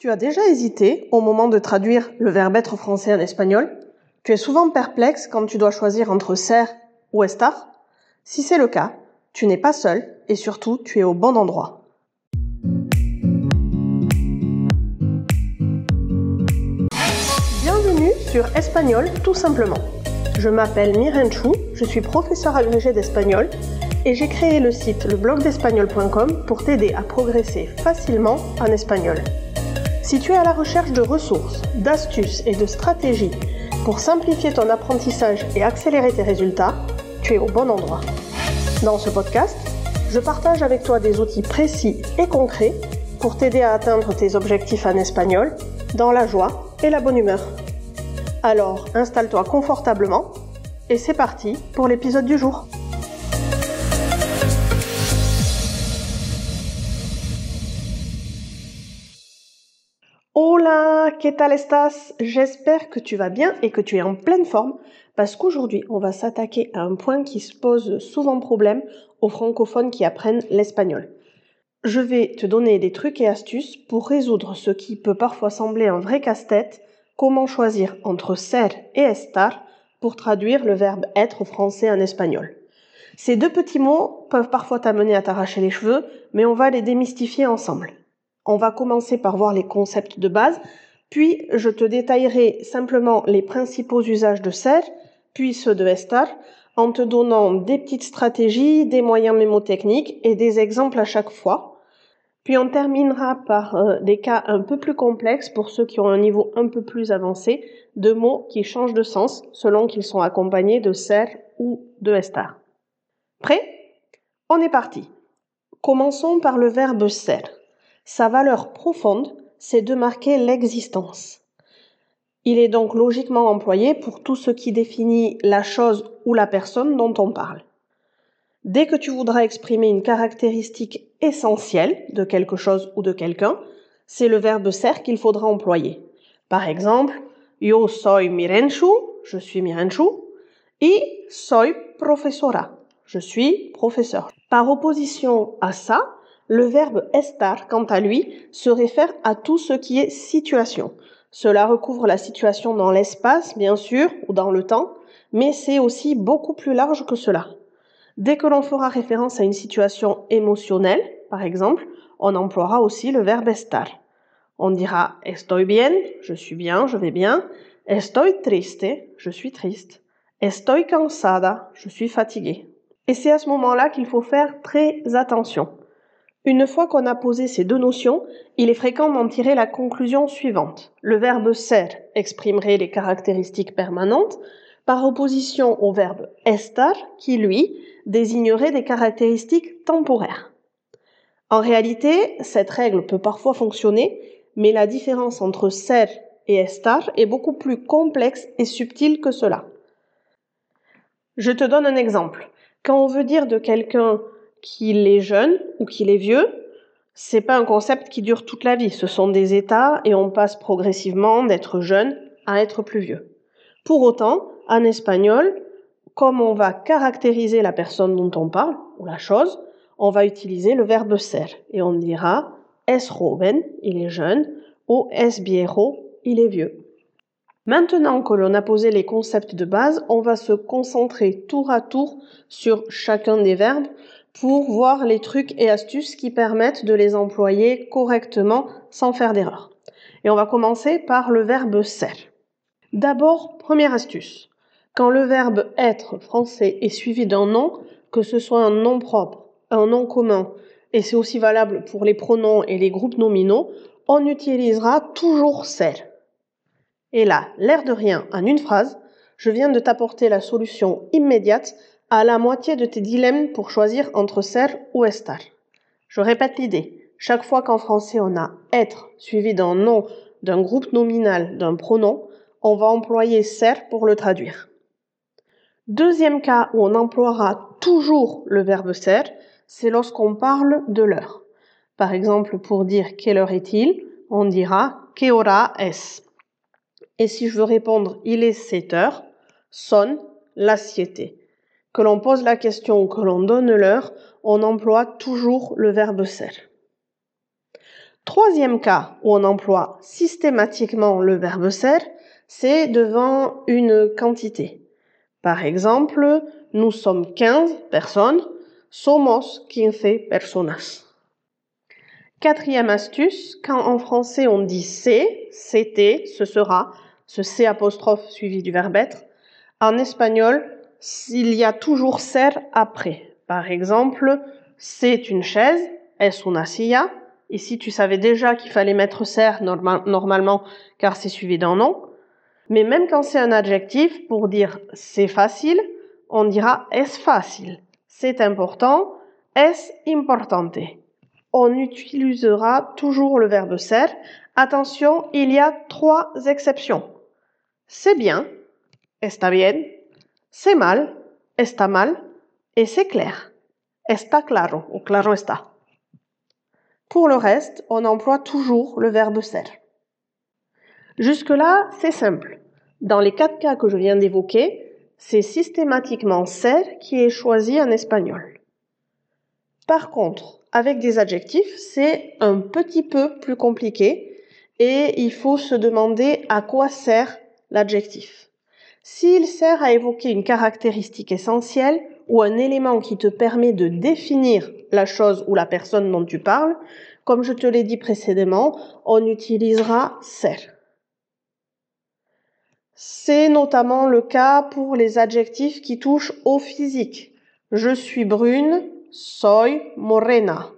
Tu as déjà hésité au moment de traduire le verbe être français en espagnol? Tu es souvent perplexe quand tu dois choisir entre ser ou estar? Si c'est le cas, tu n'es pas seul et surtout tu es au bon endroit. Bienvenue sur Espagnol tout simplement. Je m'appelle Miren Chou, je suis professeur agrégé d'espagnol et j'ai créé le site leblogdespagnol.com pour t'aider à progresser facilement en espagnol. Si tu es à la recherche de ressources, d'astuces et de stratégies pour simplifier ton apprentissage et accélérer tes résultats, tu es au bon endroit. Dans ce podcast, je partage avec toi des outils précis et concrets pour t'aider à atteindre tes objectifs en espagnol dans la joie et la bonne humeur. Alors, installe-toi confortablement et c'est parti pour l'épisode du jour. Hola, ¿qué tal estás? J'espère que tu vas bien et que tu es en pleine forme parce qu'aujourd'hui, on va s'attaquer à un point qui se pose souvent problème aux francophones qui apprennent l'espagnol. Je vais te donner des trucs et astuces pour résoudre ce qui peut parfois sembler un vrai casse-tête, comment choisir entre ser et estar pour traduire le verbe être français en espagnol. Ces deux petits mots peuvent parfois t'amener à t'arracher les cheveux, mais on va les démystifier ensemble. On va commencer par voir les concepts de base, puis je te détaillerai simplement les principaux usages de ser, puis ceux de estar, en te donnant des petites stratégies, des moyens mémotechniques et des exemples à chaque fois. Puis on terminera par euh, des cas un peu plus complexes pour ceux qui ont un niveau un peu plus avancé de mots qui changent de sens selon qu'ils sont accompagnés de ser ou de estar. Prêt? On est parti. Commençons par le verbe ser. Sa valeur profonde, c'est de marquer l'existence. Il est donc logiquement employé pour tout ce qui définit la chose ou la personne dont on parle. Dès que tu voudras exprimer une caractéristique essentielle de quelque chose ou de quelqu'un, c'est le verbe ser qu'il faudra employer. Par exemple, yo soy Mirenchu, je suis Mirenchu, et soy profesora, je suis professeur. Par opposition à ça, le verbe estar, quant à lui, se réfère à tout ce qui est situation. Cela recouvre la situation dans l'espace, bien sûr, ou dans le temps, mais c'est aussi beaucoup plus large que cela. Dès que l'on fera référence à une situation émotionnelle, par exemple, on emploiera aussi le verbe estar. On dira estoy bien, je suis bien, je vais bien. Estoy triste, je suis triste. Estoy cansada, je suis fatigué. Et c'est à ce moment-là qu'il faut faire très attention. Une fois qu'on a posé ces deux notions, il est fréquent d'en tirer la conclusion suivante. Le verbe ser exprimerait les caractéristiques permanentes, par opposition au verbe estar, qui lui désignerait des caractéristiques temporaires. En réalité, cette règle peut parfois fonctionner, mais la différence entre ser et estar est beaucoup plus complexe et subtile que cela. Je te donne un exemple. Quand on veut dire de quelqu'un qu'il est jeune ou qu'il est vieux, c'est pas un concept qui dure toute la vie. Ce sont des états et on passe progressivement d'être jeune à être plus vieux. Pour autant, en espagnol, comme on va caractériser la personne dont on parle, ou la chose, on va utiliser le verbe ser et on dira es joven, il est jeune, ou es viejo, il est vieux. Maintenant que l'on a posé les concepts de base, on va se concentrer tour à tour sur chacun des verbes pour voir les trucs et astuces qui permettent de les employer correctement sans faire d'erreur. Et on va commencer par le verbe ser. D'abord, première astuce. Quand le verbe être français est suivi d'un nom, que ce soit un nom propre, un nom commun, et c'est aussi valable pour les pronoms et les groupes nominaux, on utilisera toujours ser. Et là, l'air de rien, en une phrase, je viens de t'apporter la solution immédiate à la moitié de tes dilemmes pour choisir entre ser ou estar. Je répète l'idée. Chaque fois qu'en français on a être suivi d'un nom, d'un groupe nominal, d'un pronom, on va employer ser pour le traduire. Deuxième cas où on emploiera toujours le verbe ser, c'est lorsqu'on parle de l'heure. Par exemple, pour dire quelle heure est-il, on dira que hora es. Et si je veux répondre il est 7 heures, sonne la que l'on pose la question ou que l'on donne l'heure, on emploie toujours le verbe ser. Troisième cas où on emploie systématiquement le verbe ser, c'est devant une quantité. Par exemple, nous sommes 15 personnes, somos 15 personas. Quatrième astuce, quand en français on dit c'est, c'était, ce sera, ce c'est apostrophe suivi du verbe être, en espagnol, il y a toujours ser après. Par exemple, c'est une chaise, es una silla. Ici, tu savais déjà qu'il fallait mettre ser normalement car c'est suivi d'un nom. Mais même quand c'est un adjectif, pour dire c'est facile, on dira es fácil. C'est important, es importante? On utilisera toujours le verbe ser. Attention, il y a trois exceptions. C'est bien, está bien, c'est mal, está mal, et c'est clair, está claro ou claro está. Pour le reste, on emploie toujours le verbe ser. Jusque-là, c'est simple. Dans les quatre cas que je viens d'évoquer, c'est systématiquement ser qui est choisi en espagnol. Par contre, avec des adjectifs, c'est un petit peu plus compliqué et il faut se demander à quoi sert l'adjectif. S'il sert à évoquer une caractéristique essentielle ou un élément qui te permet de définir la chose ou la personne dont tu parles, comme je te l'ai dit précédemment, on utilisera ser. C'est notamment le cas pour les adjectifs qui touchent au physique. Je suis brune, soy morena.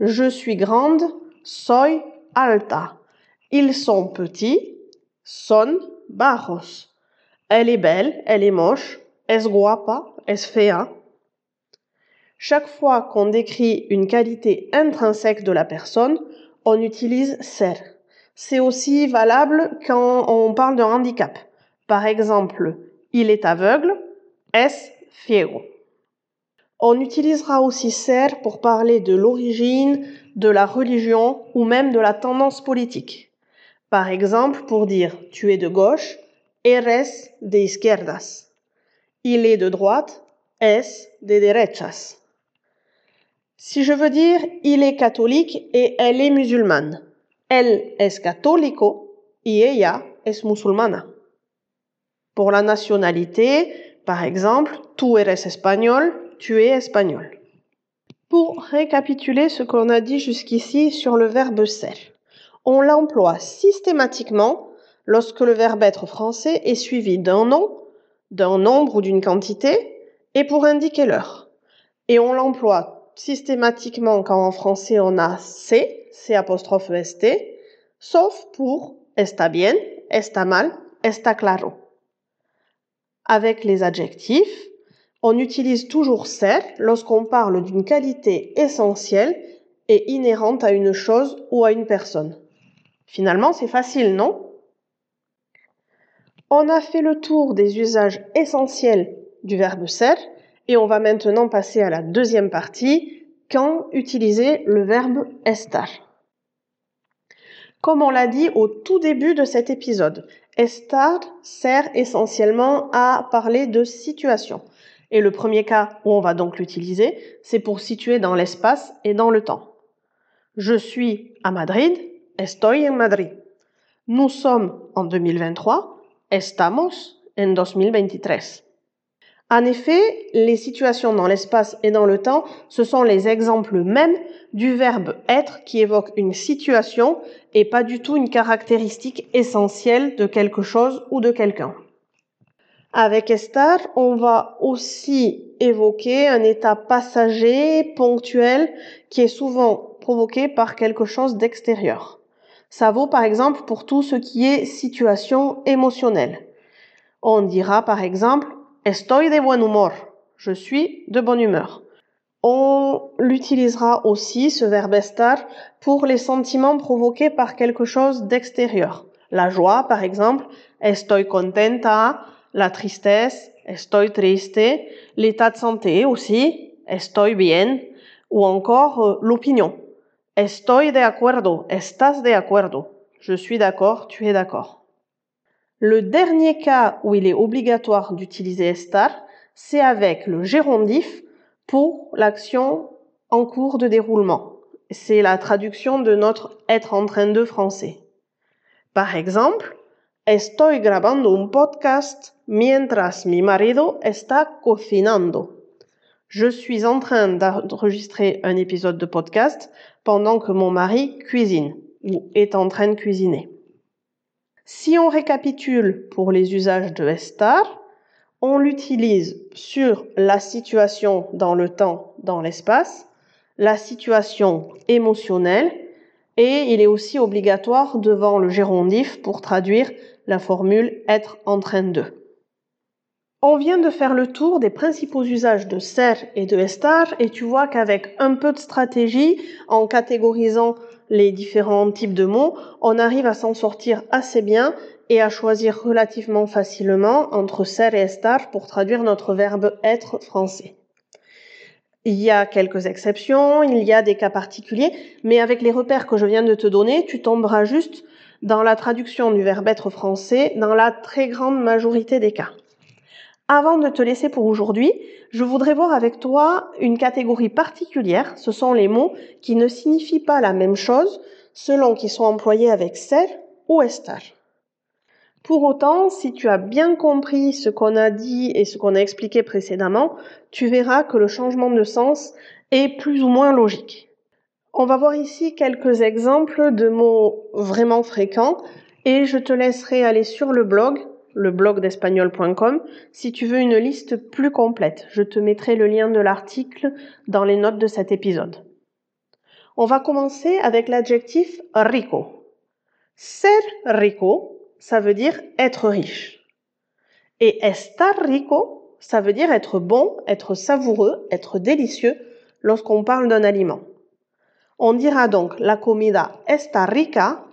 Je suis grande, soy alta. Ils sont petits, son bajos. Elle est belle, elle est moche, es guapa, es fea. Chaque fois qu'on décrit une qualité intrinsèque de la personne, on utilise ser. C'est aussi valable quand on parle d'un handicap. Par exemple, il est aveugle, es ciego. On utilisera aussi ser pour parler de l'origine, de la religion ou même de la tendance politique. Par exemple, pour dire tu es de gauche, eres de izquierdas. Il est de droite, es de derechas. Si je veux dire il est catholique et elle est musulmane, él es católico y ella es musulmana. Pour la nationalité, par exemple, tu eres espagnol, tu es espagnol. Pour récapituler ce qu'on a dit jusqu'ici sur le verbe ser, on l'emploie systématiquement lorsque le verbe être français est suivi d'un nom, d'un nombre ou d'une quantité, et pour indiquer l'heure. Et on l'emploie systématiquement quand en français on a C, C apostrophe ST, sauf pour está bien, está mal, está claro. Avec les adjectifs, on utilise toujours ser lorsqu'on parle d'une qualité essentielle et inhérente à une chose ou à une personne. Finalement, c'est facile, non? On a fait le tour des usages essentiels du verbe ser et on va maintenant passer à la deuxième partie, quand utiliser le verbe estar. Comme on l'a dit au tout début de cet épisode, estar sert essentiellement à parler de situation. Et le premier cas où on va donc l'utiliser, c'est pour situer dans l'espace et dans le temps. Je suis à Madrid, estoy en Madrid. Nous sommes en 2023, Estamos en 2023. En effet, les situations dans l'espace et dans le temps, ce sont les exemples mêmes du verbe être qui évoque une situation et pas du tout une caractéristique essentielle de quelque chose ou de quelqu'un. Avec estar, on va aussi évoquer un état passager, ponctuel, qui est souvent provoqué par quelque chose d'extérieur. Ça vaut par exemple pour tout ce qui est situation émotionnelle. On dira par exemple Estoy de buen humor. Je suis de bonne humeur. On l'utilisera aussi, ce verbe estar, pour les sentiments provoqués par quelque chose d'extérieur. La joie, par exemple, estoy contenta, la tristesse, estoy triste, l'état de santé aussi, estoy bien, ou encore euh, l'opinion, Estoy de acuerdo, estás de acuerdo. Je suis d'accord, tu es d'accord. Le dernier cas où il est obligatoire d'utiliser estar, c'est avec le gérondif pour l'action en cours de déroulement. c'est la traduction de notre être en train de français. Par exemple, Estoy grabando un podcast mientras mi marido está cocinando. Je suis en train d'enregistrer un épisode de podcast pendant que mon mari cuisine ou est en train de cuisiner. Si on récapitule pour les usages de estar, on l'utilise sur la situation dans le temps, dans l'espace, la situation émotionnelle, et il est aussi obligatoire devant le gérondif pour traduire la formule être en train de. On vient de faire le tour des principaux usages de ser et de estar et tu vois qu'avec un peu de stratégie, en catégorisant les différents types de mots, on arrive à s'en sortir assez bien et à choisir relativement facilement entre ser et estar pour traduire notre verbe être français. Il y a quelques exceptions, il y a des cas particuliers, mais avec les repères que je viens de te donner, tu tomberas juste dans la traduction du verbe être français dans la très grande majorité des cas. Avant de te laisser pour aujourd'hui, je voudrais voir avec toi une catégorie particulière. Ce sont les mots qui ne signifient pas la même chose selon qu'ils sont employés avec ser ou estar. Pour autant, si tu as bien compris ce qu'on a dit et ce qu'on a expliqué précédemment, tu verras que le changement de sens est plus ou moins logique. On va voir ici quelques exemples de mots vraiment fréquents et je te laisserai aller sur le blog le blog d'espagnol.com, si tu veux une liste plus complète. Je te mettrai le lien de l'article dans les notes de cet épisode. On va commencer avec l'adjectif rico. Ser rico, ça veut dire être riche. Et estar rico, ça veut dire être bon, être savoureux, être délicieux lorsqu'on parle d'un aliment. On dira donc la comida está rica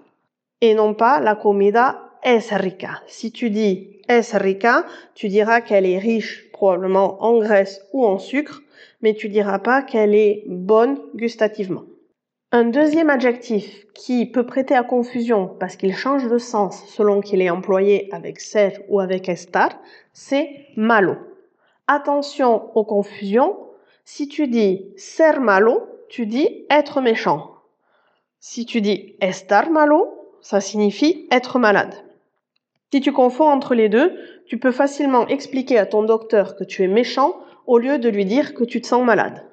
et non pas la comida es rica. Si tu dis es rica, tu diras qu'elle est riche probablement en graisse ou en sucre, mais tu diras pas qu'elle est bonne gustativement. Un deuxième adjectif qui peut prêter à confusion parce qu'il change de sens selon qu'il est employé avec ser ou avec estar, c'est malo. Attention aux confusions. Si tu dis ser malo, tu dis être méchant. Si tu dis estar malo, ça signifie être malade. Si tu confonds entre les deux, tu peux facilement expliquer à ton docteur que tu es méchant au lieu de lui dire que tu te sens malade.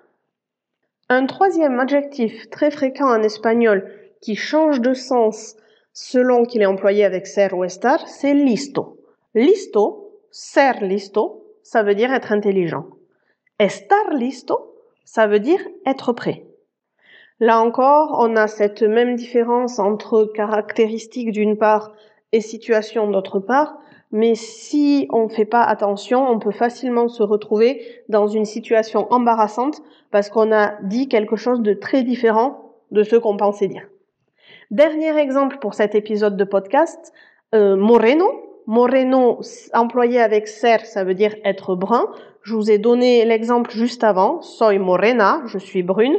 Un troisième adjectif très fréquent en espagnol qui change de sens selon qu'il est employé avec ser ou estar, c'est listo. Listo, ser listo, ça veut dire être intelligent. Estar listo, ça veut dire être prêt. Là encore, on a cette même différence entre caractéristiques d'une part situation d'autre part, mais si on ne fait pas attention, on peut facilement se retrouver dans une situation embarrassante parce qu'on a dit quelque chose de très différent de ce qu'on pensait dire. Dernier exemple pour cet épisode de podcast, euh, moreno. Moreno, employé avec ser, ça veut dire être brun. Je vous ai donné l'exemple juste avant. Soy morena, je suis brune.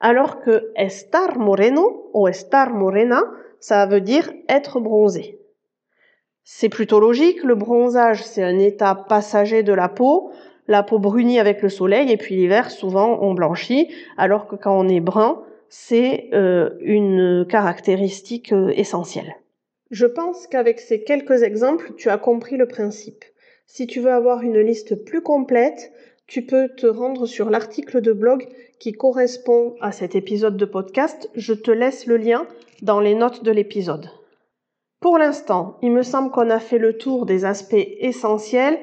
Alors que estar moreno ou estar morena, ça veut dire être bronzé. C'est plutôt logique, le bronzage, c'est un état passager de la peau, la peau brunit avec le soleil, et puis l'hiver, souvent, on blanchit, alors que quand on est brun, c'est euh, une caractéristique euh, essentielle. Je pense qu'avec ces quelques exemples, tu as compris le principe. Si tu veux avoir une liste plus complète, tu peux te rendre sur l'article de blog qui correspond à cet épisode de podcast. Je te laisse le lien dans les notes de l'épisode. Pour l'instant, il me semble qu'on a fait le tour des aspects essentiels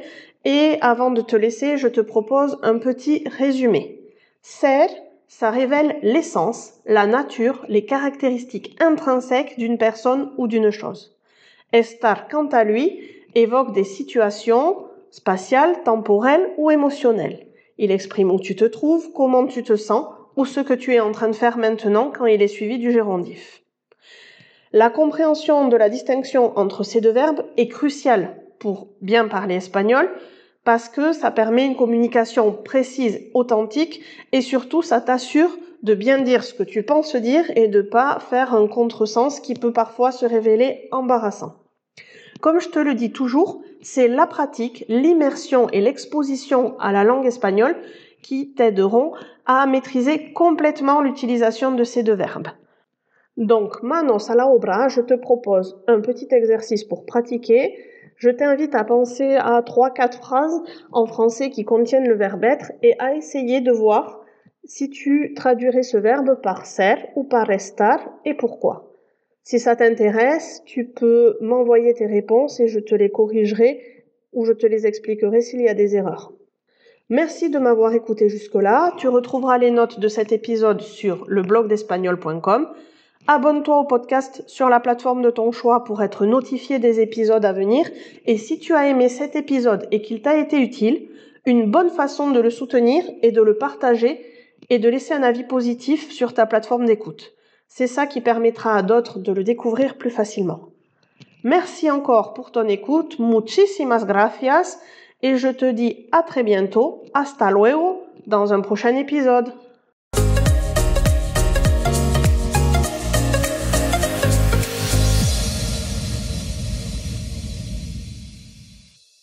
et avant de te laisser, je te propose un petit résumé. Ser, ça révèle l'essence, la nature, les caractéristiques intrinsèques d'une personne ou d'une chose. Estar, quant à lui, évoque des situations spatiales, temporelles ou émotionnelles. Il exprime où tu te trouves, comment tu te sens ou ce que tu es en train de faire maintenant quand il est suivi du gérondif. La compréhension de la distinction entre ces deux verbes est cruciale pour bien parler espagnol parce que ça permet une communication précise, authentique et surtout ça t'assure de bien dire ce que tu penses dire et de pas faire un contresens qui peut parfois se révéler embarrassant. Comme je te le dis toujours, c'est la pratique, l'immersion et l'exposition à la langue espagnole qui t'aideront à maîtriser complètement l'utilisation de ces deux verbes. Donc, manos a la obra, je te propose un petit exercice pour pratiquer. Je t'invite à penser à trois, quatre phrases en français qui contiennent le verbe être et à essayer de voir si tu traduirais ce verbe par ser ou par estar et pourquoi. Si ça t'intéresse, tu peux m'envoyer tes réponses et je te les corrigerai ou je te les expliquerai s'il y a des erreurs. Merci de m'avoir écouté jusque-là. Tu retrouveras les notes de cet épisode sur le blog d'espagnol.com. Abonne-toi au podcast sur la plateforme de ton choix pour être notifié des épisodes à venir. Et si tu as aimé cet épisode et qu'il t'a été utile, une bonne façon de le soutenir est de le partager et de laisser un avis positif sur ta plateforme d'écoute. C'est ça qui permettra à d'autres de le découvrir plus facilement. Merci encore pour ton écoute, muchísimas gracias, et je te dis à très bientôt, hasta luego, dans un prochain épisode.